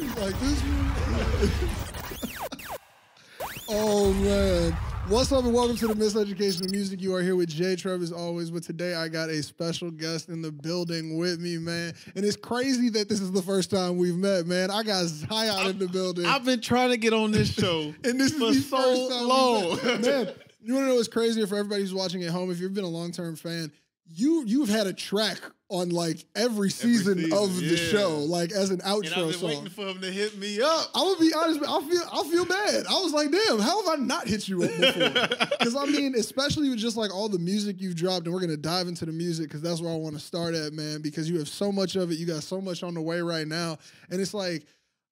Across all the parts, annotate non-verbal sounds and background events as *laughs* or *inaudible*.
like this. *laughs* oh man. What's up and welcome to the Miseducation of Music. You are here with J-Treb as always, but today I got a special guest in the building with me, man. And it's crazy that this is the first time we've met, man. I got xion in the building. I've been trying to get on this show *laughs* and this for is the so first time long. Man, you want to know what's crazier for everybody who's watching at home? If you've been a long term fan, you you've had a track on like every season, season, of the yeah. show, like as an outro and I've been song. waiting for him to hit me up. I'm gonna be honest. I feel I feel bad. I was like, damn, how have I not hit you up before? *laughs* Because I mean, especially with just like all the music you've dropped, and we're gonna dive into the music because that's where I want to start at, man. Because you have so much of it. You got so much on the way right now, and it's like,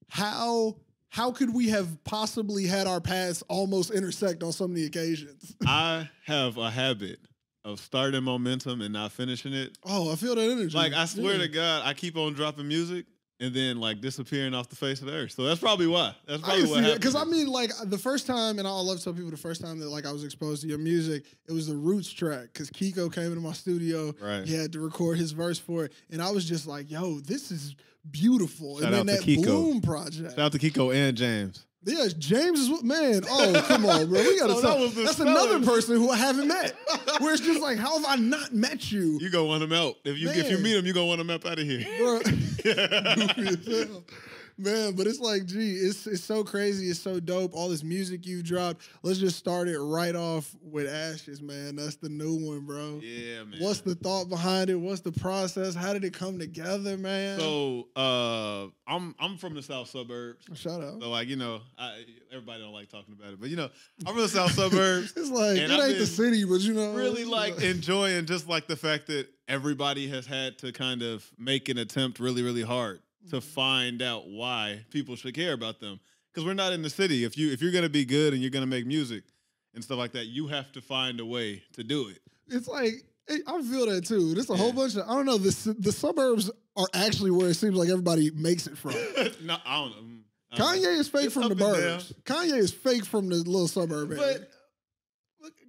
how how could we have possibly had our paths almost intersect on so many occasions? I have a habit of starting momentum and not finishing it. Oh, I feel that energy. Like I swear Yeah. to God, I keep on dropping music and then like disappearing off the face of the earth. So that's probably why. That's probably what happened. Because I mean, like the first time, and I love to tell people the first time that like I was exposed to your music, it was the Roots track. Because Kiko came into my studio, Right. he had to record his verse for it, and I was just like, "Yo, this is beautiful." Shout and then that Kiko. Bloom project, Shout out to Kiko and James. Yes, James is what man. Oh, come on, bro, we gotta *laughs* So talk. the That's another person who I haven't met. Where it's just like, how have I not met you, You gonna want him out. If you if you meet him, you gonna want him up out of here. bro? *laughs* *laughs* Goofy as hell. Man, but it's like, gee, it's it's so crazy, it's so dope. All this music you've dropped. Let's just start it right off with Ashes, man. That's the new one, bro. yeah, man. What's the thought behind it? What's the process? How did it come together, man? so uh I'm I'm from the south suburbs. Shout out. So like, you know, I everybody don't like talking about it, but you know, I'm from the south *laughs* suburbs. It's like it I've ain't the city, but you know, really like enjoying just like the fact that everybody has had to kind of make an attempt really, really hard to find out why people should care about them. Because we're not in the city. If you if you're gonna be good and you're gonna make music and stuff like that, you have to find a way to do it. it's like I feel that too. There's a whole bunch of I don't know. The the suburbs are actually where it seems like everybody makes it from. *laughs* no, I don't know. Mm, I don't know. Kanye is fake It's from the burbs. Kanye is fake from the little suburb area. But look,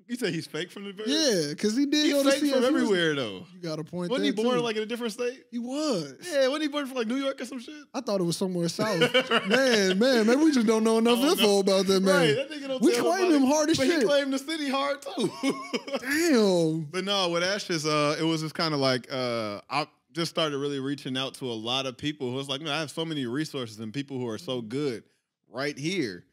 you say he's fake from the bird? Yeah, because he did He's go to fake see from everywhere though. You got a point. Wasn't he born too. like in a different state? he was? Yeah, wasn't he born from like New York or some shit? I thought it was somewhere *laughs* south. man, man, maybe we just don't know enough don't info know. about that man. Right, that nigga don't we claim him hard as But shit. he claimed the city hard too. *laughs* Damn. but no, with Ashes, uh, it was just kind of like uh, I just started really reaching out to a lot of people who was like, man, I have so many resources and people who are so good right here.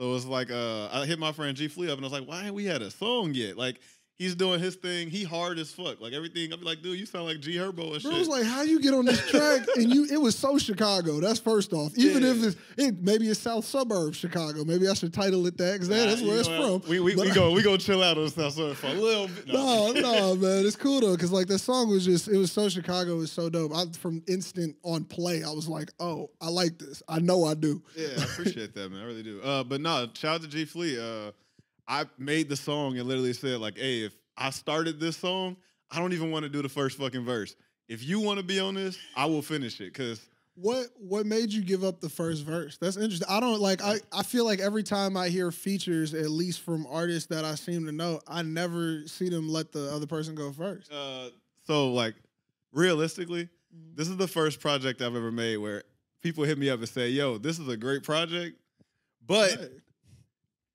So it's like uh, I hit my friend G Flea up and I was like, why ain't we had a song yet? Like he's doing his thing. He hard as fuck. Like everything. I'd be like, dude, you sound like G Herbo and Bro, shit. was like, how you get on this *laughs* track and you? It was so Chicago. That's first off. Even Yeah. if it's it, maybe it's South Suburb Chicago. Maybe I should title it that because Nah, that's where it's from. We we, But we go we go chill out on South Side for a little bit. No, no, *laughs* man, it's cool though, because like that song was just, it was so Chicago, it was so dope. I from instant on play, I was like, oh, I like this. I know I do. Yeah, I appreciate that, man. I really do. Uh, but no, shout out to G Flea. Uh, I made the song and literally said, like, hey, if I started this song, I don't even want to do the first fucking verse. If you want to be on this, I will finish it. Cause What what made you give up the first verse? That's interesting. I don't like. I I feel like every time I hear features, at least from artists that I seem to know, I never see them let the other person go first. uh, so like realistically, this is the first project I've ever made where people hit me up and say, yo, this is a great project, but.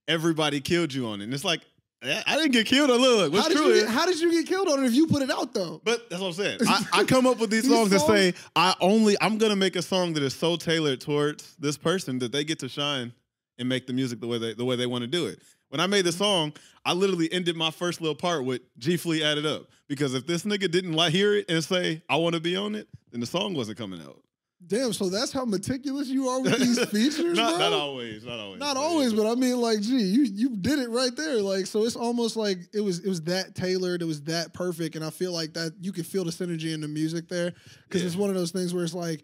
Everybody killed you on it. And it's like, I didn't get killed on Look. What's how did true you get, how did you get killed on it if you put it out though? But that's what I'm saying. *laughs* I, I come up with these These songs and songs- say I only I'm gonna make a song that is so tailored towards this person that they get to shine and make the music the way they the way they want to do it. When I made the song, I literally ended my first little part with G Flea added up because if this nigga didn't like hear it and say I want to be on it, then the song wasn't coming out. Damn, so that's how meticulous you are with *laughs* these features, not, bro. not always, not always, Not always, but I mean, like, gee, you you did it right there. Like, so it's almost like it was it was that tailored, it was that perfect, and I feel like that you can feel the synergy in the music there because Yeah. it's one of those things where it's like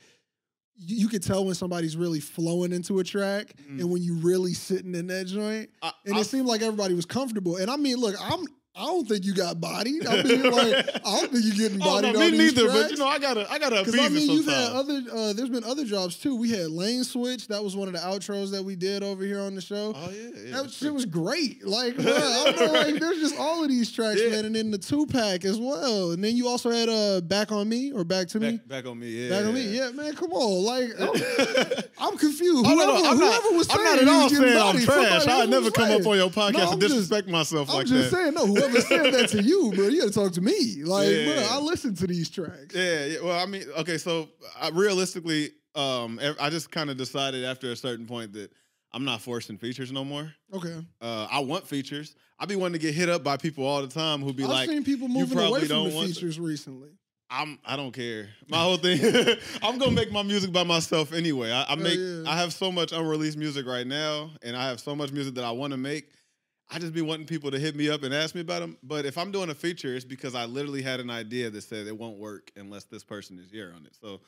you, you could tell when somebody's really flowing into a track Mhm. and when you really sitting in that joint. I, And I- it seemed like everybody was comfortable. And I mean, look, I'm I don't think you got bodied. I mean, like, I don't think you're getting *laughs* oh bodied no, on me these neither. tracks. But you know, I gotta, I gotta Because I mean, it you've had other. Uh, there's been other jobs too. We had Lane Switch. That was one of the outros that we did over here on the show. Oh yeah, yeah. that shit was great. Like, *laughs* bro, I don't know, like, there's just all of these tracks, Yeah. man, and then the two pack as well. And then you also had uh, Back on Me or Back to Me. back, back on me. Yeah, Back on me, yeah, man. Come on, like I'm, *laughs* I'm confused you. Oh, Whoever, no, no, I'm whoever not, was saying I'm not at all saying I'm trash. somebody I else never come saying. up on your podcast No, and I'm just- disrespect myself I'm like just that. saying, no, whoever said that to you, bro, you gotta talk to me. Like, Yeah. bro, I listen to these tracks. Yeah, yeah. Well, I mean, okay, so I, realistically, um, I just kind of decided after a certain point that I'm not forcing features no more. Okay. Uh, I want features. I be wanting to get hit up by people all the time who be I've like, seen people moving away from don't the want to-" features recently. I'm I don't care. My whole thing, *laughs* I'm gonna make my music by myself anyway. I, I make yeah. I have so much unreleased music right now, and I have so much music that I want to make. I just be wanting people to hit me up and ask me about them. But if I'm doing a feature, it's because I literally had an idea that said it won't work unless this person is here on it. So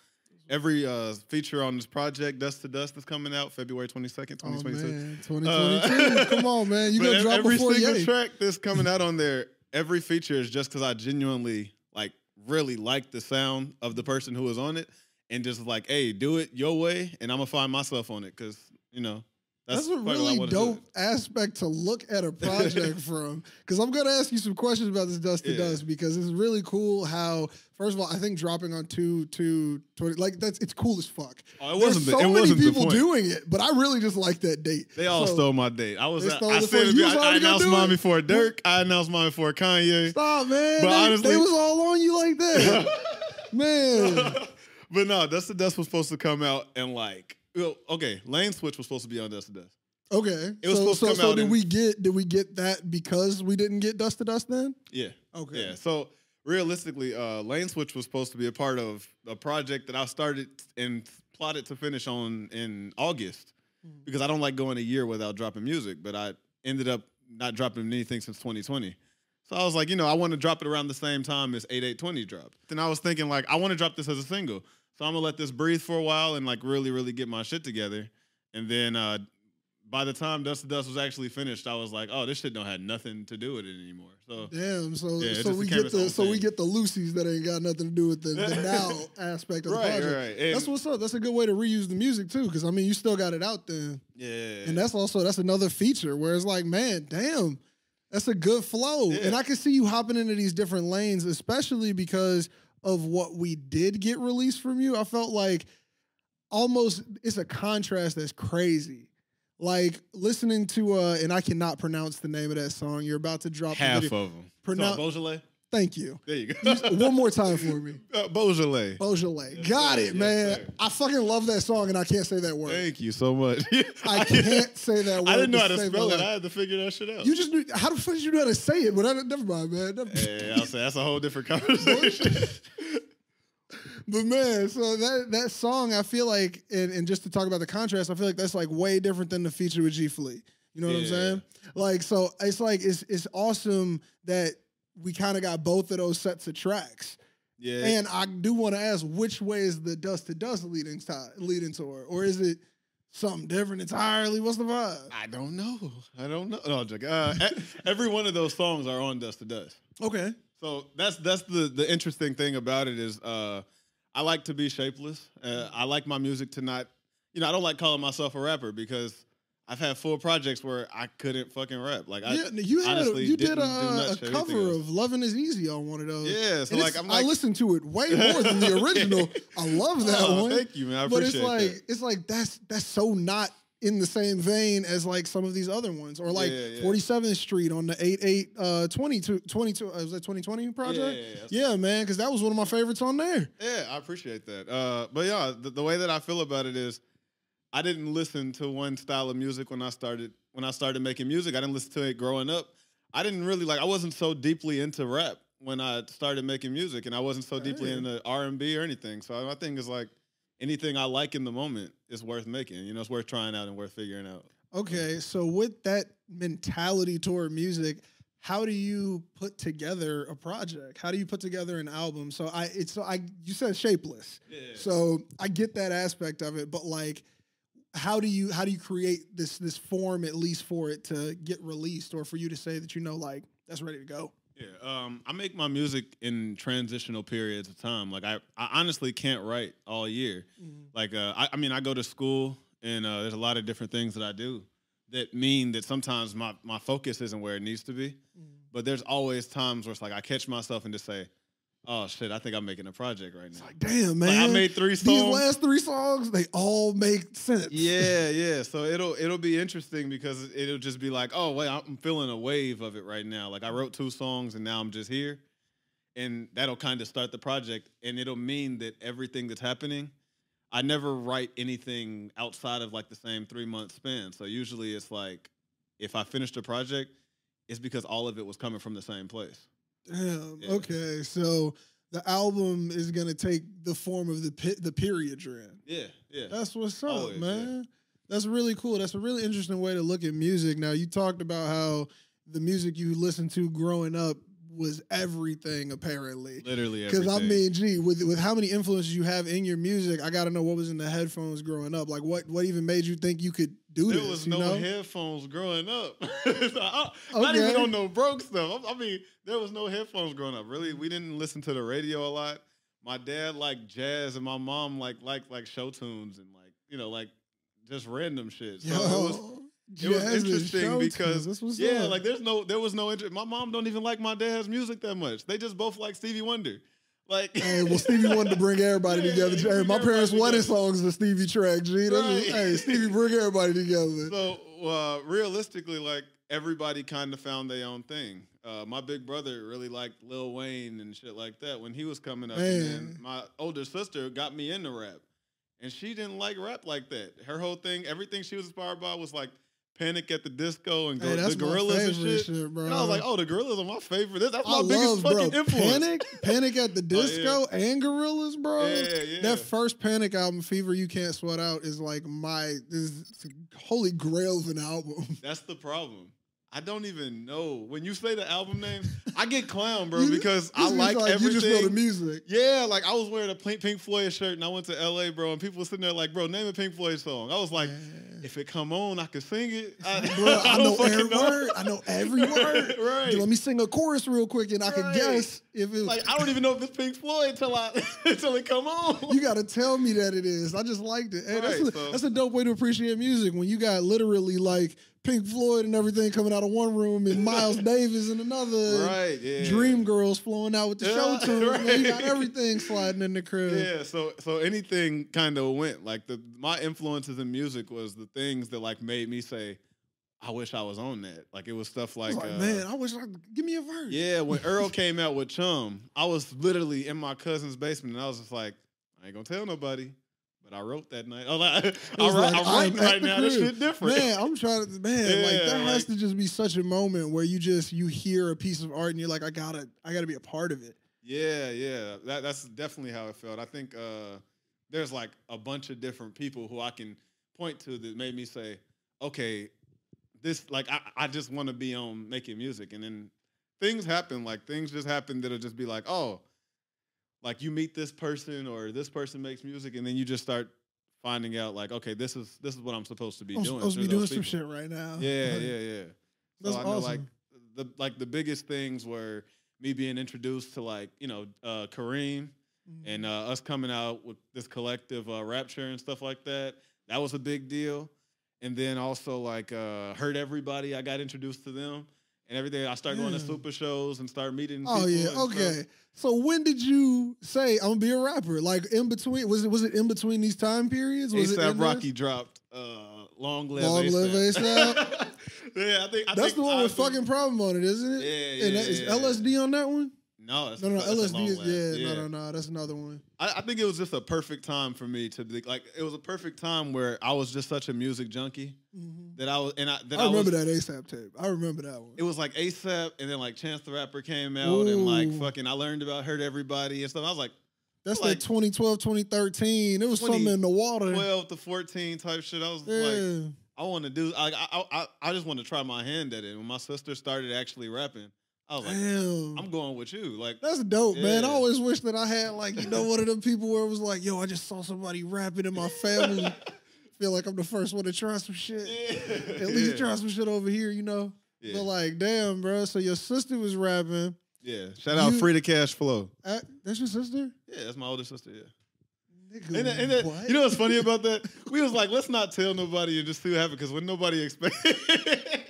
every uh, feature on this project, Dust to Dust, is coming out February 22nd, Oh 2022. man, 2022. Uh, *laughs* Come on, man. You gonna ev- drop every before single Ye. track that's coming out *laughs* on there, every feature is just because I genuinely like really like the sound of the person who is on it, and just like, hey, do it your way, and I'm gonna find myself on it because you know That's, that's, a part of what I really do. dope aspect to look at a *laughs* project from. Because I'm gonna ask you some questions about this Dust to Yeah. Dust because it's really cool how. First of all, I think dropping on two two twenty like that's it's cool as fuck. Oh, it There's wasn't. so the, it many people doing it, but I really just like that date. They all So- stole my date. I was. I, I said. I, was I announced mine before Durk. I announced mine before Kanye. Stop, man. But they, honestly- they was all on you like that, *laughs* man. but no, Dust to Dust was supposed to come out and like, okay, Lane Switch was supposed to be on Dust to Dust. Okay, It was so supposed to come so out So did in- we get did we get that because we didn't get Dust to Dust then? Yeah. Okay, Yeah. So realistically, uh, Lane Switch was supposed to be a part of a project that I started and plotted to finish on in August Mm. because I don't like going a year without dropping music, but I ended up not dropping anything since 2020. So I was like, you know, I want to drop it around the same time as 8820 dropped. Then I was thinking like, I want to drop this as a single. So I'm gonna let this breathe for a while and like really, really get my shit together. And then uh, by the time Dust to Dust was actually finished, I was like, oh, this shit don't have nothing to do with it anymore. So Damn, so Yeah, so we get the so we get the Lucy's that ain't got nothing to do with the, the *laughs* now aspect of the project. right. And- That's what's up. That's a good way to reuse the music too, because I mean you still got it out there, yeah. and that's also that's another feature where it's like, man, damn, that's a good flow, Yeah. and I can see you hopping into these different lanes, especially because of what we did get released from you. I felt like almost it's a contrast that's crazy. Like listening to uh, and I cannot pronounce the name of that song. You're about to drop the half video. of them. Pronoun- so, Beaujolais. Thank you. There you go. One more time for me. *laughs* Uh, Beaujolais. Beaujolais. Yes, Got sir. it, Yes, man. sir. I fucking love that song and I can't say that word. Thank you so much. *laughs* I can't say that word. I didn't know how to to spell my it. I had to figure that shit out. You just knew how the fuck did you know how to say it? But I, never mind, man. Never- yeah, I'll say that's a whole different *laughs* conversation. But man, so that that song, I feel like, and, and just to talk about the contrast, I feel like that's like way different than the feature with G Flea. You know what I'm saying? Like, so it's like it's it's awesome that we kind of got both of those sets of tracks. yeah. And I do want to ask, which way is the Dust to Dust leading to, leading or is it something different entirely? What's the vibe? I don't know. I don't know. No, uh, every one of those songs are on Dust to Dust. Okay. So that's that's the the interesting thing about it is uh, I like to be shapeless. Uh, I like my music to not, you know, I don't like calling myself a rapper because I've had full projects where I couldn't fucking rap. Like I, yeah, you had a, honestly you did a, a cover of "Loving Is Easy" on one of those. Yeah, so like I'm I listened to it way *laughs* more than the original. I love that oh, one. thank you, man. I but it's like that. it's like that's that's so not in the same vein as like some of these other ones, or like Yeah, yeah. 47th Street on the 88 uh 22 22 uh, was that 2020 project? Yeah, yeah, man, because that was one of my favorites on there. Yeah, I appreciate that. Uh, but yeah, the, the way that I feel about it is, I didn't listen to one style of music when I started when I started making music. I didn't listen to it growing up. I didn't really like. I wasn't so deeply into rap when I started making music, and I wasn't so deeply into R and B or anything. So my thing is like, anything I like in the moment is worth making. You know, it's worth trying out and worth figuring out. Okay, so with that mentality toward music, how do you put together a project? How do you put together an album? So I it's so I you said shapeless. Yeah. So I get that aspect of it, but like how do you how do you create this this form at least for it to get released or for you to say that you know like that's ready to go? Yeah, um, I make my music in transitional periods of time. Like I, I honestly can't write all year. Like uh, I, I mean, I go to school, and uh, there's a lot of different things that I do that mean that sometimes my my focus isn't where it needs to be. But there's always times where it's like I catch myself and just say, Oh shit! I think I'm making a project right It's now. like, damn, man. Like, I made three songs. These last three songs, they all make sense. Yeah, *laughs* yeah. So it'll it'll be interesting because it'll just be like, oh wait, I'm feeling a wave of it right now. Like I wrote two songs and now I'm just here, and that'll kind of start the project, and it'll mean that everything that's happening, I never write anything outside of like the same three month span. So usually it's like, if I finish the project, it's because all of it was coming from the same place. Damn. Yeah. Okay, so the album is gonna take the form of the pi- the period you're in. Yeah, yeah. That's what's up, Always, yeah. man. That's really cool. That's a really interesting way to look at music. Now, you talked about how the music you listened to growing up was everything, apparently. Literally Because. I mean, gee, with with how many influences you have in your music, I got to know what was in the headphones growing up. Like, what what even made you think you could do There this? was you no know? headphones growing up. *laughs* Not even on no broke stuff. I mean, there was no headphones growing up. Really, we didn't listen to the radio a lot. My dad liked jazz, and my mom like like like show tunes and like you know like just random shit. So Yo, it was it was interesting because yeah, up. like there's no there was no interest. My mom don't even like my dad's music that much. They just both like Stevie Wonder. Like Hey, well, Stevie wanted to bring everybody *laughs* together. Hey, my parents' wanted songs a Stevie track, G. That's just- Right. hey, Stevie, bring everybody together. So uh, realistically, like everybody kind of found their own thing. Uh, my big brother really liked Lil Wayne and shit like that when he was coming up. And my older sister got me into rap, and she didn't like rap like that. Her whole thing, everything she was inspired by was like Panic at the Disco and hey, go, that's the my Gorillaz and shit. shit, bro. And I was like, oh, the Gorillaz are my favorite. That's my I biggest fucking bro. influence. Panic, Panic at the *laughs* Oh, yeah. Disco and Gorillaz, bro. Yeah, yeah. That first Panic album, Fever You Can't Sweat Out, is like my is holy grail of an album. That's the problem. I don't even know when you say the album name. *laughs* I get clown, bro, You- because I is like, everything. You just know the music. Yeah, like I was wearing a Pink, Pink Floyd shirt and I went to LA, bro, and people were sitting there like, bro, name a Pink Floyd song. I was like, if it come on, I could sing it. I, Bro, I, *laughs* know don't fucking every word. I know every *laughs* word. right. Let me sing a chorus real quick, and I can Right. guess if it. Like I don't even know if it's Pink Floyd until I until it come on. you got to tell me that it is. I just liked it. Hey, that's, a, so- that's a dope way to appreciate music when you got literally like Pink Floyd and everything coming out of one room and Miles *laughs* Davis in another. right, yeah. Dream Girls flowing out with the show Yeah, tunes. *laughs* Man, you got everything sliding in the crib. Yeah, so so anything kind of went like the my influences in music was the things that like made me say, I wish I was on that. Like it was stuff I was like, like, uh, man, I wish I give me a verse. Yeah, when *laughs* Earl came out with Chum, I was literally in my cousin's basement, and I was just like, I ain't gonna tell nobody, but I wrote that night. *laughs* I like, It I like, I'm writing right now. This shit different. Man, I'm trying to man, like Yeah, that has to just be such a moment where you just you hear a piece of art and you're like, I gotta, I gotta be a part of it. Yeah, yeah, that, that's definitely how it felt. I think uh, there's like a bunch of different people who I can point to that made me say, okay, this like I, I just want to be on making music, and then things happen. Like things just happen that'll just be like, oh, like you meet this person or this person makes music, and then you just start finding out like, okay, this is this is what I'm supposed to be I'm doing. supposed to be doing those some shit right now. Yeah, yeah, yeah. That's so I know like the like the biggest things were me being introduced to like you know uh, Kareem Mm-hmm. and uh, us coming out with this collective uh, rapture and stuff like that. That was a big deal. And then also like uh, hurt everybody. I got introduced to them and everything. I started going to super shows and start meeting. Oh people yeah, and stuff. okay. So when did you say I'm gonna be a rapper? Like in between? Was it was it in between these time periods? Was it ASAP in Rocky dropped uh, "Long Live Long Live ASAP." *laughs* yeah, I think I That's think the one with I've been- fucking problem on it, isn't it? Yeah, And yeah, that, is yeah. LSD on that one? No, that's No, no, that's LSD is Last. yeah, No, no, no. That's another one. I, I think it was just a perfect time for me to be like. It was a perfect time where I was just such a music junkie mm-hmm. that I was, and I that I I, remember was, that ASAP tape. I remember that one. It was like ASAP, and then like Chance the Rapper came out, and like fucking I learned about Hurt Everybody and stuff. I was like That's like- that 2012, 2013. It was 20 something in the water. twelve to fourteen type shit. I was yeah. like, I want to do. I, I I I just want to try my hand at it. When my sister started actually rapping, I was like, Damn. I'm going with you. Like, That's dope, man. I always wish that I had like you know one of them people where it was like, yo, I just saw somebody rapping in my family. *laughs* Feel like I'm the first one to try some shit. yeah, At least yeah. try some shit over here, you know. Yeah. But like, damn, bro. So your sister was rapping. yeah. Shout out You- Free to Cash Flow. Uh, that's your sister? Yeah, that's my older sister. Yeah. Nigga, And, then- and then, what? you know what's funny about that? We was like, let's not tell nobody and just see what happens because when nobody expect. *laughs*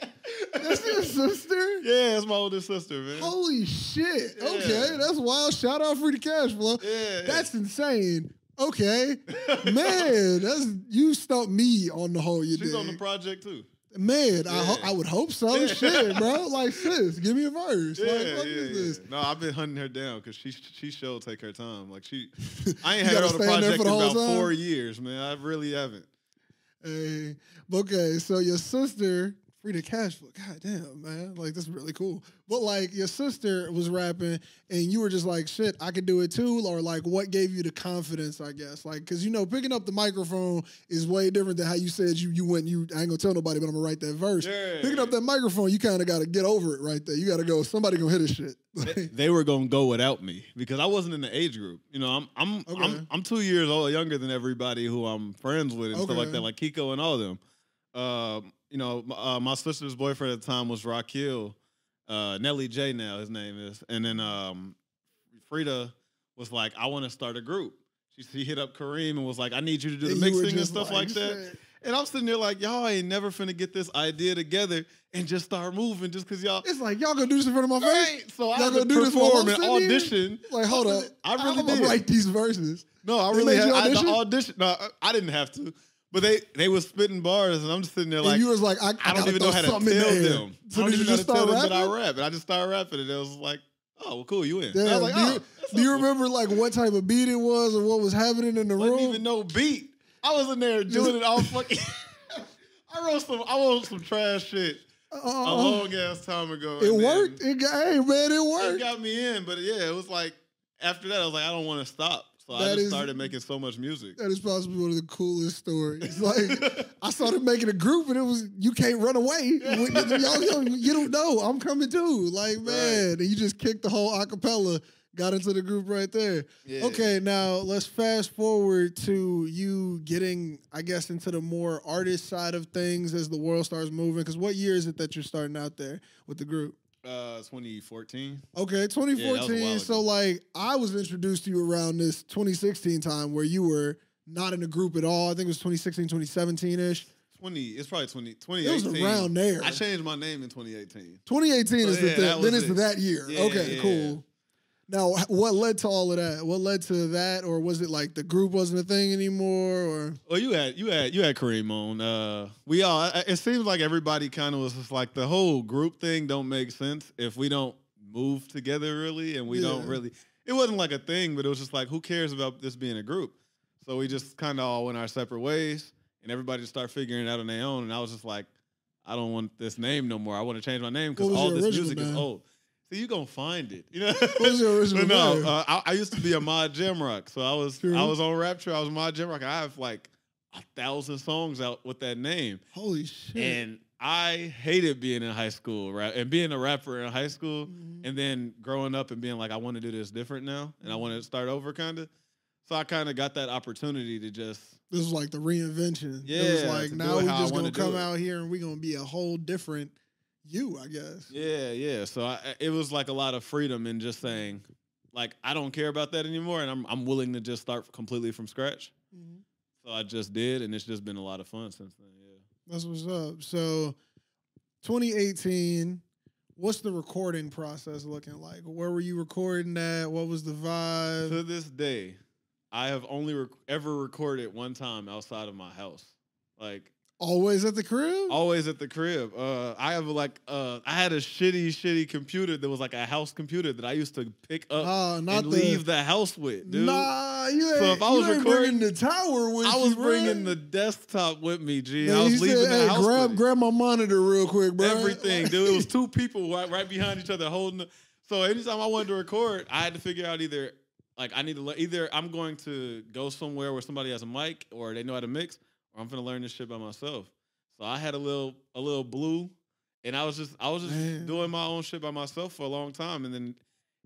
That's sister? Yeah, it's my older sister, man. Holy shit. Yeah. Okay, that's wild. Shout out Free to Cash Flow. yeah, That's insane. Okay. Man, *laughs* that's you stumped me on the whole you she's did. on the project too. Man, I, ho- I would hope so. Yeah. Shit, bro. *laughs* Like, sis, give me a verse. Yeah, like, yeah, what is yeah. this? No, I've been hunting her down because she she shall take her time. Like she, I ain't *laughs* had her on the project for the in about time? four years, man. I really haven't. Hey, okay, so your sister, free to cash flow. God damn, man. Like, this is really cool. But, like, your sister was rapping and you were just like, shit, I could do it too. Or, like, what gave you the confidence, I guess? Like, because, you know, picking up the microphone is way different than how you said you, you went, you, I ain't gonna tell nobody, but I'm gonna write that verse. Yeah. Picking up that microphone, you kind of got to get over it right there. You got to go, somebody gonna hit a shit. *laughs* They, they were gonna go without me because I wasn't in the age group. You know, I'm I'm Okay. I'm I'm two years old younger than everybody who I'm friends with and stuff like that, like Kiko and all of them. Um, you know, uh, my sister's boyfriend at the time was Raquel, uh, Nelly J. Now his name is, and then um, Frida was like, I want to start a group. She, she hit up Kareem and was like, I need you to do the And mixing and stuff like, that. And I'm sitting there like, y'all ain't never finna get this idea together and just start moving just because y'all. It's like, y'all gonna do this in front of my face? Right. So I Y'all had to gonna do this perform here? audition. Like, hold up. I really I'm did. write these verses. No, I really had, I had to audition? No, I- I didn't have to, but they they was spitting bars, and I'm just sitting there like and you was like, I, I, I don't even know how to tell them. So I don't even know just how to tell them rapping? that I rap, and I just started rapping, and it was like, oh, well, cool, you in. Damn, I was like, do, oh, you, do you remember like what type of beat it was or what was happening in the Wasn't room? Didn't even no beat. I was in there doing it all fucking. *laughs* I wrote some. I wrote some trash shit a Uh, long ass time ago. it worked. It got, hey man, it worked. it got me in, but yeah, it was like after that, I was like, I don't want to stop. So I just is- started making so much music. that is possibly one of the coolest stories. Like I started making a group and it was you can't run away. *laughs* Yo, yo, you don't know. I'm coming too. Like man, and you just kicked the whole acapella. Got into the group right there. Yeah. Okay, now let's fast forward to you getting, I guess, into the more artist side of things as the world starts moving. Because what year is it that you're starting out there with the group? Uh, 2014. Okay, 2014. while so, like, I was introduced to you around this 2016 time where you were not in a group at all. I think it was 2016, 2017 ish. 20. It's probably 20. It 2018. was around there. I changed my name in 2018. 2018 is So, the thing. Then it's it. that year. Yeah, okay, yeah. cool. Now, what led to all of that? What led to that, or was it like the group wasn't a thing anymore? Or Well, you had you had you had Kareem on. Uh, we all. It seems like everybody kind of was just like the whole group thing don't make sense if we don't move together really, and we don't really. It wasn't like a thing, but it was just like who cares about this being a group? So we just kind of all went our separate ways, and everybody just started figuring it out on their own. And I was just like, I don't want this name no more. I want to change my name because all this music is old. So you gonna find it, you know. *laughs* what was your original no, uh, I, I used to be a mod Jamrock, so I was True. I was on Rapture. I was mod Jamrock. I have like a thousand songs out with that name, Holy shit! and I hated being in high school, right? And being a rapper in high school, Mhm. and then growing up and being like, I want to do this different now, and I want to start over, kind of. So I kind of got that opportunity to just This was like the reinvention. it was Yeah, like now we how I just gonna come out here and we're gonna be a whole different you, I guess. Yeah, yeah. So I, it was like a lot of freedom in just saying, like, I don't care about that anymore, and I'm I'm willing to just start completely from scratch. Mm-hmm. So I just did, and it's just been a lot of fun since then. Yeah. That's what's up. So, 2018. What's the recording process looking like? Where were you recording at? What was the vibe? To this day, I have only rec- ever recorded one time outside of my house. Like Always at the crib? always at the crib. Uh, I have like uh, I had a shitty, shitty computer that was like a house computer that I used to pick up not and the leave the house with, dude. Nah, you ain't, So if I you was recording- the tower with I was bruh. bringing the desktop with me, G. Man, I was leaving said, the hey, house grab with grab my monitor real quick, bro. everything, dude. It was *laughs* two people right, right behind each other holding. The, so anytime I wanted to record, I had to figure out either like I need to le- either I'm going to go somewhere where somebody has a mic or they know how to mix, or I'm gonna learn this shit by myself. So I had a little a little blue, and I was just I was just Man. doing my own shit by myself for a long time, and then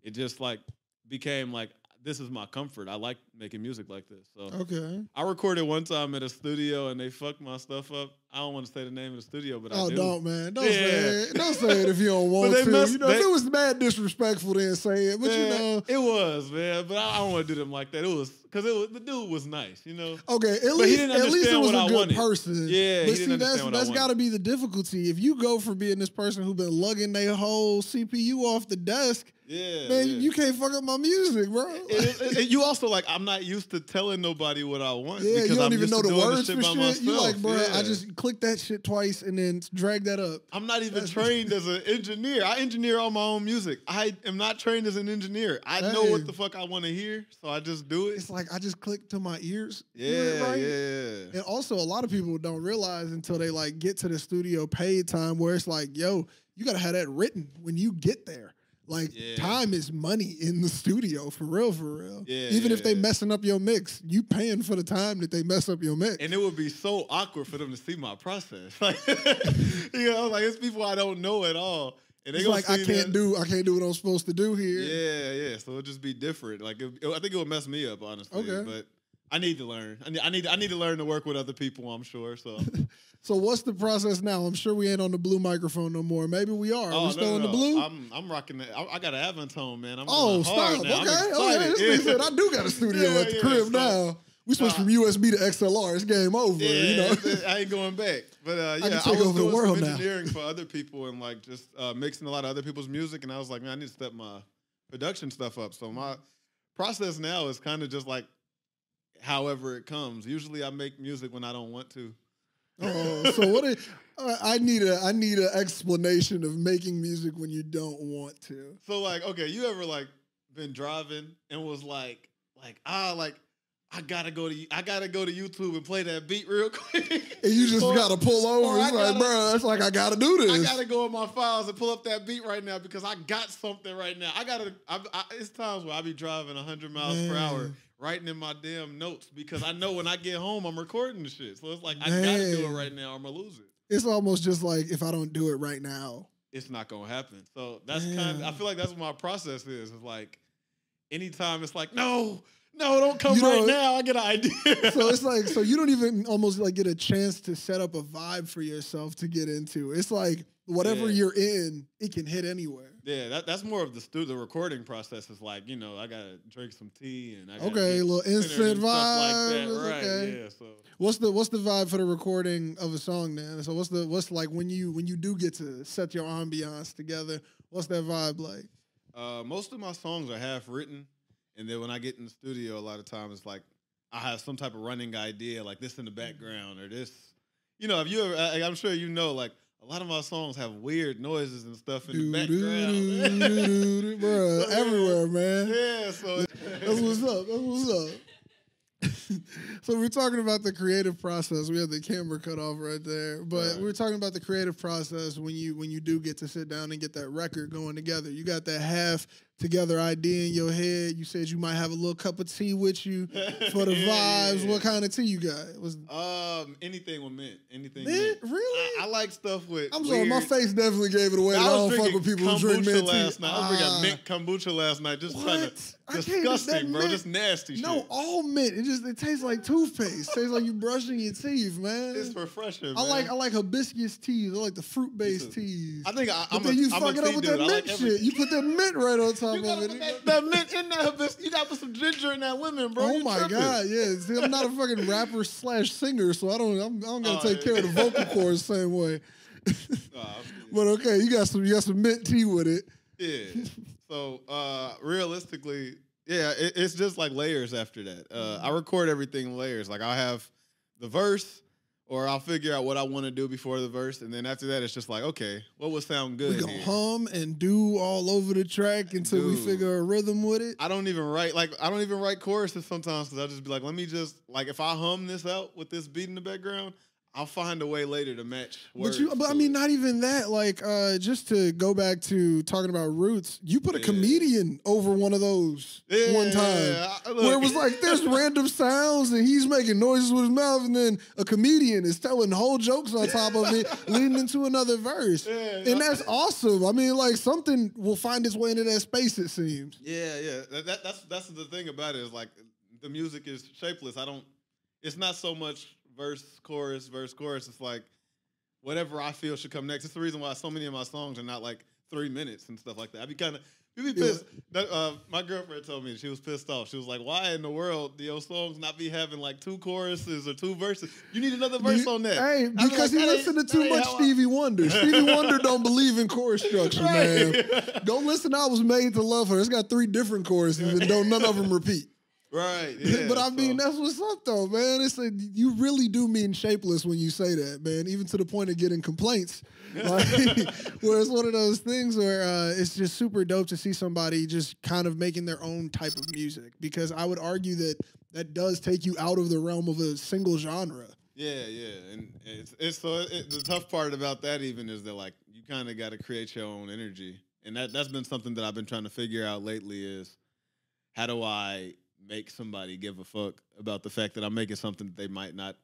it just like became like this is my comfort. I like making music like this. So Okay. I recorded one time at a studio and they fucked my stuff up. I don't want to say the name of the studio, but I Oh, do. don't man, don't Yeah. say it. Don't say it if you don't *laughs* want to. must- you know, they- if it was mad disrespectful, then say it. But you know, it was man, but I, I don't want to do them like that. It was because it was the dude was nice, you know. okay, at he least at least it was a I good wanted. person. Yeah, but see, that's I that's got to be the difficulty. If you go for being this person who's been lugging their whole CPU off the desk, Yeah, man, yeah. you can't fuck up my music, bro. And it- and you also like I'm not used to telling nobody what I want. Yeah, because you don't I'm even know to the words for shit. You like, bro, I just click that shit twice and then drag that up. I'm not even That's- trained as an engineer. I engineer all my own music. I am not trained as an engineer. I know Hey. what the fuck I want to hear, so I just do it. It's like I just click to my ears. Yeah, right. yeah. And also, a lot of people don't realize until they like get to the studio paid time where it's like, yo, you gotta have that written when you get there. Like Yeah. time is money in the studio for real, for real. Yeah, Even if they messing up your mix, you paying for the time that they mess up your mix. And it would be so awkward for them to see my process. *laughs* Like, you know, like it's people I don't know at all, and they it's like I can't that- do I can't do what I'm supposed to do here. Yeah, yeah. So it'll just be different. Like it, it- I think it would mess me up, honestly. Okay. But I need to learn. I need, I need I need to learn to work with other people. I'm sure. So *laughs* So what's the process now? I'm sure we ain't on the blue microphone no more. Maybe we are. Are Oh, we no, still no, on the blue? I'm I'm rocking that. I, I got an Avantone, man. I'm oh, stop. Okay. Okay. excited. This Yeah. said I do got a studio Yeah, at the yeah, crib now. We switched Nah. from USB to XLR. It's game over. Yeah, you know. it's- I ain't going back. But uh, yeah, I, take was over the doing world some now. engineering for other people and like just uh, mixing a lot of other people's music. And I was like, man, I need to step my production stuff up. So my process now is kind of just like however it comes. Usually I make music when I don't want to. Oh, so what? Is, uh, I need a I need an explanation of making music when you don't want to. So like, okay, you ever like been driving and was like, like ah, like I gotta go to I gotta go to YouTube and play that beat real *laughs* quick. And you just Or- gotta pull over. I It's like, gotta- bro, it's like I gotta do this. I gotta go in my files and pull up that beat right now because I got something right now. I gotta. I, I, it's times where I be driving 100 miles per hour, writing in my damn notes because I know when I get home I'm recording the shit. So it's like I gotta do it right now or I'm gonna lose it. It's almost just like if I don't do it right now. It's not gonna happen. So that's kind. I feel like that's what my process is. It's like anytime it's like no, no, don't come You know- right now. I get an idea. So it's *laughs* like so you don't even almost like get a chance to set up a vibe for yourself to get into. It's like whatever Yeah. you're in, it can hit anywhere. Yeah, that, that's more of the stu- the recording process. Is like you know I gotta drink some tea and I Okay, a little instant stuff like vibe. that. Right? okay. Yeah. So What's the what's the vibe for the recording of a song man? So what's the what's like when you when you do get to set your ambiance together? What's that vibe like? uh, most of my songs are half written, and then when I get in the studio, a lot of times it's like I have some type of running idea, like this in the mm-hmm. background or this. You know, if you ever, I, I'm sure you know, like a lot of my songs have weird noises and stuff in the background. Doo-doo-doo-doo-doo, *laughs* everywhere, man. yeah, so That's what's up. That's what's up. *laughs* so we're talking about the creative process. We had the camera cut off right there, but Right. we're talking about the creative process when you when you do get to sit down and get that record going together. You got that half together idea in your head. You said you might have a little cup of tea with you *laughs* for the Yeah, vibes. What kind of tea you got? Was Um, anything with mint, anything. mint mint. really? I, I like stuff with. I'm sorry, my face definitely gave it away. I, I was don't fuck drinking with people who drink kombucha mint last tea. night. I was Ah. drinking mint kombucha last night. Just trying What? to I can't- disgusting, bro. mint- Just nasty No, shit. all mint. It just it tastes like toothpaste. tastes like you brushing your teeth, man. It's refreshing. I like I like hibiscus teas. I like the fruit based teas. I think I, but I'm then a, you I'm fuck it up with dude. that I mint like shit. You put that mint right on top of it. that, that mint in that hibiscus. You gotta put some ginger in that lemon, bro. oh You my tripping. god, yeah. See, I'm not a fucking rapper slash singer, so I don't I'm, I don't gotta Oh, take yeah. care of the vocal cords the same way. *laughs* Nah, *laughs* but okay, you got some you got some mint tea with it. yeah. So uh, realistically, yeah, it, it's just like layers after that. Uh, Mm-hmm. I record everything in layers. Like I'll have the verse, or I'll figure out what I want to do before the verse, and then after that, it's just like, okay, what would sound good? We gonna here? hum and do all over the track until we figure a rhythm with it. I don't even write like I don't even write choruses sometimes because I just be like, let me just like if I hum this out with this beat in the background, I'll find a way later to match. But you, but I mean, it. not even that. Like, uh, just to go back to talking about roots, you put a Yeah. comedian over one of those one time, Yeah, where it was like there's *laughs* random sounds and he's making noises with his mouth, and then a comedian is telling whole jokes on top of it, *laughs* leading into another verse, Yeah, and that's awesome. I mean, like something will find its way into that space. It seems. Yeah, yeah. That, that, that's that's the thing about it is like the music is shapeless. I don't. It's not so much verse, chorus, verse, chorus. It's like whatever I feel should come next. It's the reason why so many of my songs are not like three minutes and stuff like that. I'd be kind of you be Yeah. pissed. That, uh, my girlfriend told me she was pissed off. She was like, "Why in the world do your songs not be having like two choruses or two verses? You need another verse You- on that." Hey, because like, he "That ain't- listened to too much how I-" Stevie Wonder. *laughs* Stevie Wonder don't believe in chorus structure, man. Right. *laughs* Don't listen I Was Made to Love Her. It's got three different choruses and don't none of them repeat. Right. *laughs* Yeah, but I mean, so- that's what's up though, man. It's like you really do mean shapeless when you say that, man. Even to the point of getting complaints. *laughs* Like, *laughs* where it's one of those things where uh, it's just super dope to see somebody just kind of making their own type of music. Because I would argue that that does take you out of the realm of a single genre. Yeah, yeah, and it's, it's so it, the tough part about that even is that like you kind of got to create your own energy, and that that's been something that I've been trying to figure out lately is how do I make somebody give a fuck about the fact that I'm making something that they might not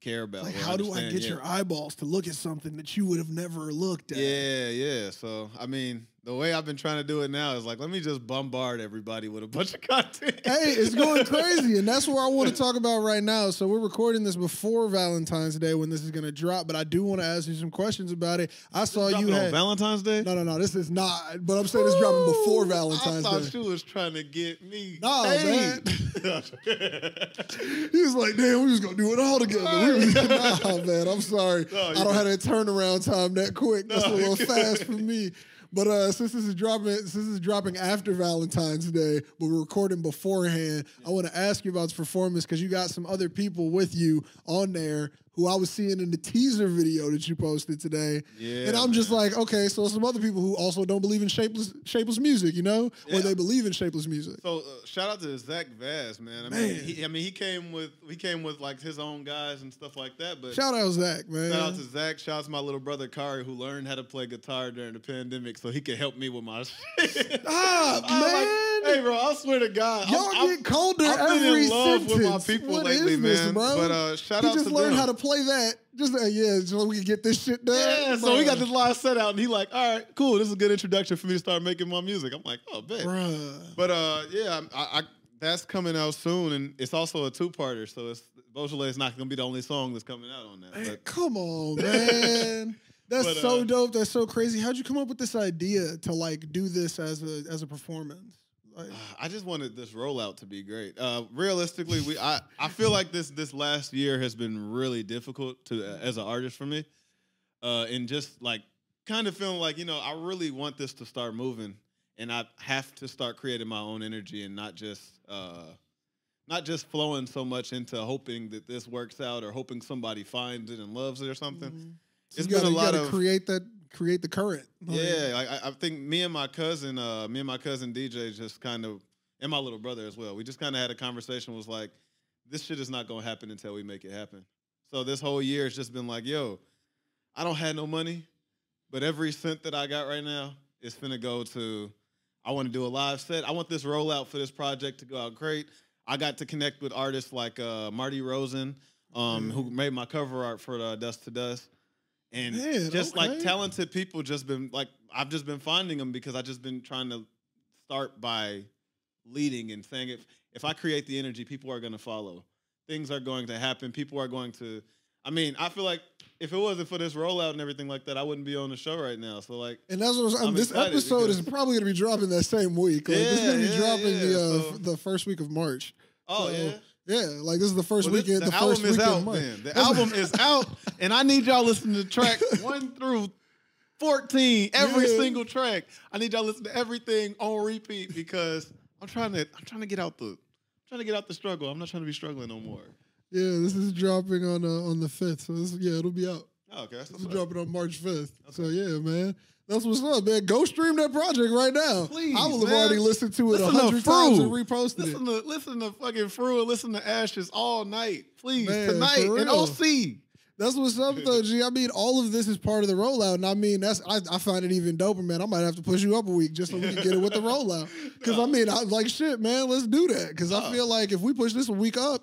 care about. Like, how do I get your eyeballs to look at something that you would have never looked at? Yeah, yeah. So I mean, the way I've been trying to do it now is like, let me just bombard everybody with a bunch of *laughs* content. Hey, it's going crazy, and that's where I want to *laughs* talk about right now. So we're recording this before Valentine's Day when this is going to drop, but I do want to ask you some questions about it. I saw you on Valentine's Day. no, no, no. This is not, but I'm saying it's dropping before Valentine's I thought Day. she was trying to get me. Nah, man. *laughs* He was like, "Damn, we was gonna do it all together." Nah, man, I'm sorry. No, I don't have that turnaround time that quick. That's a little you- fast for me. But uh, since this is dropping, since this is dropping after Valentine's Day, but we're recording beforehand, I want to ask you about this performance because you got some other people with you on there who I was seeing in the teaser video that you posted today. Yeah, and I'm just man. like, okay, so some other people who also don't believe in shapeless shapeless music, you know, Yeah. or they believe in shapeless music. So uh, shout out to Zach Vaz, man. I Man. mean, he, I mean, he came with he came with like his own guys and stuff like that. But Shout out Zach, man. shout out to Zach. Shout out to my little brother Kari, who learned how to play guitar during the pandemic, so he could help me with my *laughs* shit. Stop, I'm like, man. hey, bro, I swear to God, Y'all I'm, get colder I've been every in love sentence. with my people What lately, is this, man. bro? But uh, shout he out just to learned them. how to play that. Just uh, yeah, so we can get this shit done. Yeah, so we got this live set out, and he like, all right, cool. This is a good introduction for me to start making my music. I'm like, oh, bet. Bruh. But uh, yeah, I, I that's coming out soon, and it's also a two-parter. So it's Beaujolais is not gonna be the only song that's coming out on that. Man, But come on, man. *laughs* That's But, so uh, dope. That's so crazy. How'd you come up with this idea to like do this as a as a performance? Like, *sighs* I just wanted this rollout to be great. Uh, realistically, we I, I feel like this this last year has been really difficult to uh, as an artist for me, uh, and just like kind of feeling like you know I really want this to start moving, and I have to start creating my own energy and not just uh, not just flowing so much into hoping that this works out or hoping somebody finds it and loves it or something. mhm. So It's you gotta, been a you lot gotta of create that create the current. Like, yeah, like, I, I think me and my cousin, uh, me and my cousin DJ, just kind of, and my little brother as well. We just kind of had a conversation. Was like, this shit is not gonna happen until we make it happen. So this whole year has just been like, yo, I don't have no money, but every cent that I got right now is finna go to. I want to do a live set. I want this rollout for this project to go out great. I got to connect with artists like uh, Marty Rosen, um, who made my cover art for uh, Dust to Dust. And Man, just like okay. talented people, just been like I've just been finding them because I just been trying to start by leading and saying if if I create the energy, people are going to follow. Things are going to happen. People are going to. I mean, I feel like if it wasn't for this rollout and everything like that, I wouldn't be on the show right now. So like, And that's what I'm, I'm this episode is probably gonna be dropping that same week. Like, this is gonna be Yeah, yeah, dropping the uh, so- the first week of March. oh So, yeah. Yeah, like this is the first Well, weekend. the, The, album is out. Then the album is out, and I need y'all listening to track *laughs* one through fourteen. Every Yeah. single track. I need y'all listen to everything on repeat because I'm trying to. I'm trying to get out the. I'm trying to get out the struggle. I'm not trying to be struggling no more. Yeah, this is dropping on uh, on the fifth. So this, yeah, it'll be out. Oh, okay, that's This is dropping on March fifth. So yeah, man. That's what's up, man. Go stream that project right now. Please, I will have already listened to it a hundred times and reposted it. Listen to listen to fucking Fru and listen to Ashes all night, please Man, tonight in. OC. That's what's up though, G. I mean, all of this is part of the rollout, and I mean, that's I, I find it even doper, man. I might have to push you up a week just so we can get it with the *laughs* rollout. Because I mean, I was like shit, man. Let's do that. Because I feel like if we push this a week up,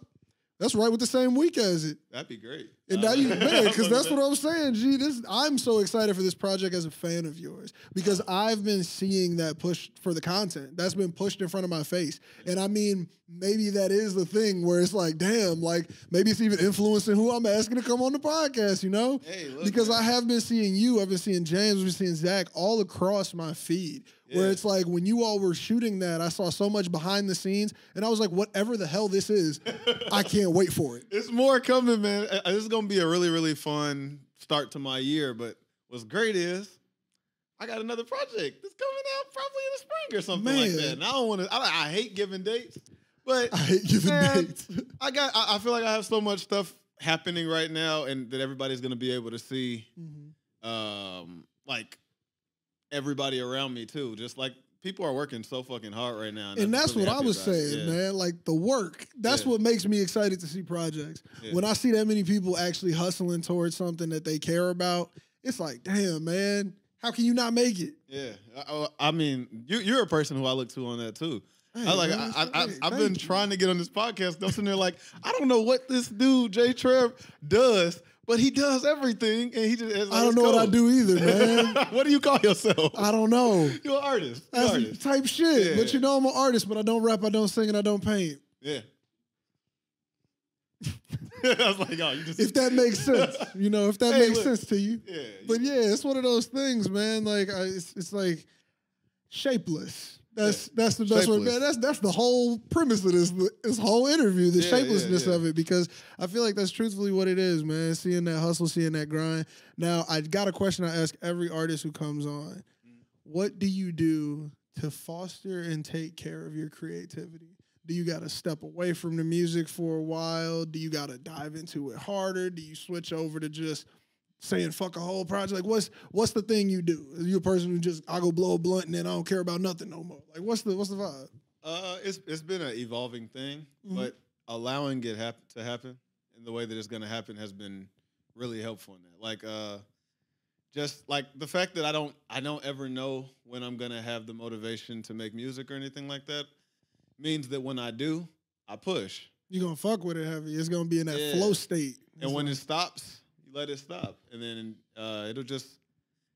that's right with the same week as it. That'd be great. And now you, *laughs* man, because that's what I'm saying. G, this I'm so excited for this project as a fan of yours because I've been seeing that push for the content that's been pushed in front of my face. And I mean, maybe that is the thing where it's like, damn, like maybe it's even influencing who I'm asking to come on the podcast. You know, Hey, look, because man. I have been seeing you, I've been seeing James, I've been seeing Zach all across my feed. Where it's like when you all were shooting that, I saw so much behind the scenes, and I was like, whatever the hell this is, I can't wait for it. *laughs* It's more coming, man. Uh, This is gonna be a really, really fun start to my year. But what's great is I got another project that's coming out probably in the spring or something like that. And I don't want to. I, I hate giving dates, but I hate giving Man, dates. I got. I, I feel like I have so much stuff happening right now, and that everybody's gonna be able to see, um, like everybody around me too. Just like people are working so fucking hard right now, And I'm that's really what I was saying, Yeah. man. Like the work. That's Yeah. what makes me excited to see projects. Yeah. When I see that many people actually hustling towards something that they care about, it's like, damn, man, how can you not make it? Yeah, I, I mean, you, you're a person who I look to on that too. Hey, I like. man, I, I, hey, I've been you. trying to get on this podcast. I'm sitting there like, I don't know what this dude J-Treb does, but he does everything, and he just. like, I don't know what I do either, man. *laughs* what do you call yourself? I don't know. You're an artist. You're That's artist. type shit. Yeah. But you know I'm an artist, but I don't rap, I don't sing, and I don't paint. Yeah. *laughs* I was like, oh, you just. If that makes sense, *laughs* you know, if that Hey, makes look. sense to you. yeah. But yeah, it's one of those things, man. Like I, it's, it's like shapeless. That's that's the best word, Shapeless. man. That's that's the whole premise of this this whole interview, the Yeah, shapelessness yeah, yeah. of it, because I feel like that's truthfully what it is, man. Seeing that hustle, seeing that grind. Now, I got a question I ask every artist who comes on: What do you do to foster and take care of your creativity? Do you got to step away from the music for a while? Do you got to dive into it harder? Do you switch over to just saying fuck a whole project? Like, what's what's the thing you do? Are you a person who just I go blow a blunt and then I don't care about nothing no more? Like, what's the what's the vibe? Uh, it's it's been an evolving thing, Mhm. but allowing it hap- to happen in the way that it's going to happen has been really helpful in that. Like, uh, just like the fact that I don't I don't ever know when I'm going to have the motivation to make music or anything like that means that when I do, I push, You're gonna fuck with it heavy? It's gonna be in that Yeah. flow state. and when like- it stops, you let it stop, and then uh, it'll just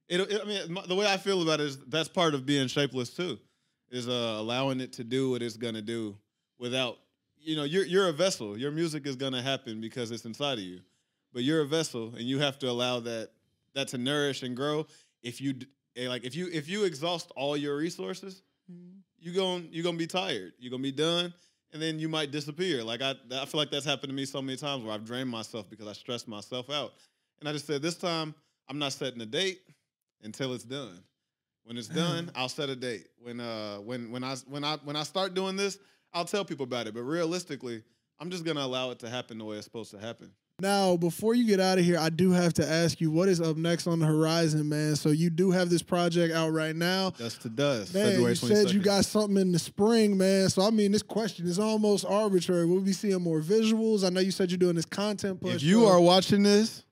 it'll. It, I mean, my, the way I feel about it is that's part of being shapeless too, is uh, allowing it to do what it's gonna do without you know you're you're a vessel. Your music is gonna happen because it's inside of you, but you're a vessel, and you have to allow that that to nourish and grow. If you eh, like, if you if you exhaust all your resources, Mhm. you gon' you gonna be tired. You're gonna be done, and then you might disappear. Like I, I feel like that's happened to me so many times where I've drained myself because I stressed myself out. And I just said this time I'm not setting a date until it's done. When it's done, *laughs* I'll set a date. When uh when when I when I when I start doing this, I'll tell people about it. But realistically, I'm just gonna allow it to happen the way it's supposed to happen. Now, before you get out of here, I do have to ask you what is up next on the horizon, man. So you do have this project out right now. Dust to dust. Man, February you said you got something in the spring, man. So I mean, this question is almost arbitrary. We'll be seeing more visuals. I know you said you're doing this content push. If you so- are watching this,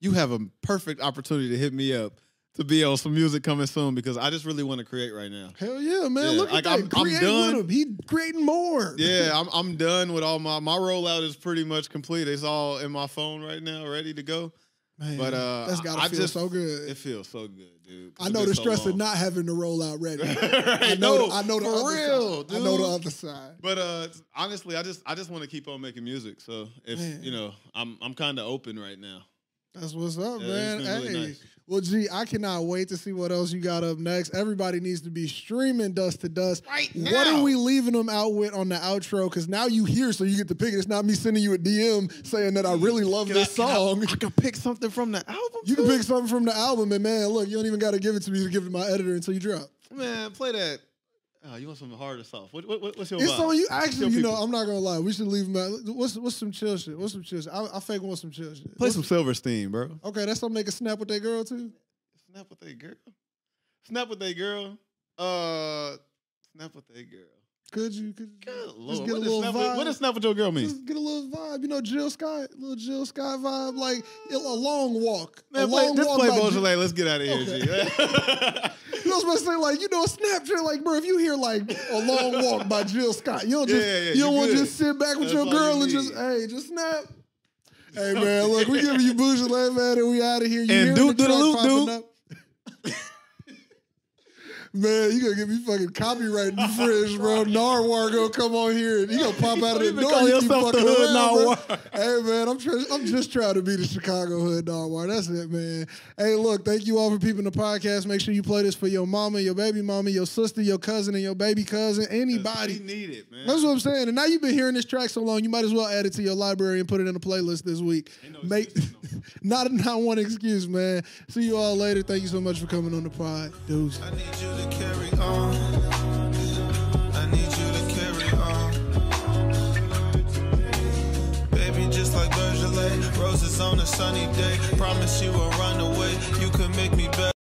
you have a perfect opportunity to hit me up to be on some music coming soon because I just really want to create right now. hell yeah, man. Yeah, Look like, that. I'm- I'm Create done. with him. He creating more. Yeah, *laughs* I'm I'm done with all my my rollout is pretty much complete. It's all in my phone right now, ready to go. man, But uh, that's gotta I feel just- so good. It feels so good, dude. I know the so stress of not having the roll out ready. *laughs* I know. no, the, I know the other real, side. I know the other side. But uh, honestly, I just I just want to keep on making music. So if Man. you know, I'm I'm kind of open right now. That's what's up, Yeah, man. it's been really hey. nice. Well, gee, I cannot wait to see what else you got up next. Everybody needs to be streaming Dust to Dust. Right now. What are we leaving them out with on the outro? Because now you here, so you get to pick it. It's not me sending you a DM saying that I really love Can I- this I- song. I, can pick something from the album. you can pick something from the album, and man, look, you don't even got to give it to me to give it to my editor until you drop. Man, play that. Oh, you want some harder stuff? What, what, what- what's your It's vibe? on you. Actually, you know. I'm not gonna lie. We should leave them out. What's what's some chill shit? What's some chill shit? I, I fake want some chill shit. Play What's- some Silverstein, bro. Okay, that's something they can snap with their girl too. Snap with a girl. Snap with a girl. Uh, snap with a girl. Could you? Could you Good just lord. get a little snap vibe? what does snap with your girl mean? Just get a little vibe, you know, Jill Scott, little Jill Scott vibe, like a long walk. Man, a play, long just walk play Beaujolais. Let's get out of here, Okay. *laughs* *laughs* G. You know, I was about to say, like, you know, Snapchat, like, bro, if you hear like a long walk by Jill Scott, you don't just, Yeah, yeah, you don't want to just sit back with That's your girl and just, hey, just snap. *laughs* Hey man, look, we giving you Bougie Land, man, and we out of here. You And do- the loop, do the track loop, popping dude. up? Man, you gonna get me fucking copyright infringed, bro. *laughs* Narwhal gonna come on here and he gonna pop out of the door. calling You keep yourself the fucking hood around, bro. *laughs* Hey man, I'm trying. I'm just trying to be the Chicago hood Narwhal. That's it, man. Hey, look, thank you all for peeping the podcast. Make sure you play this for your mama, your baby mama, your sister, your cousin, and your baby cousin. Anybody. We need it, man. That's what I'm saying. And now you've been hearing this track so long, you might as well add it to your library and put it in a playlist this week. no Make *laughs* not not one excuse, man. See you all later. Thank you so much for coming on the pod, dudes. On. A sunny day. Promise you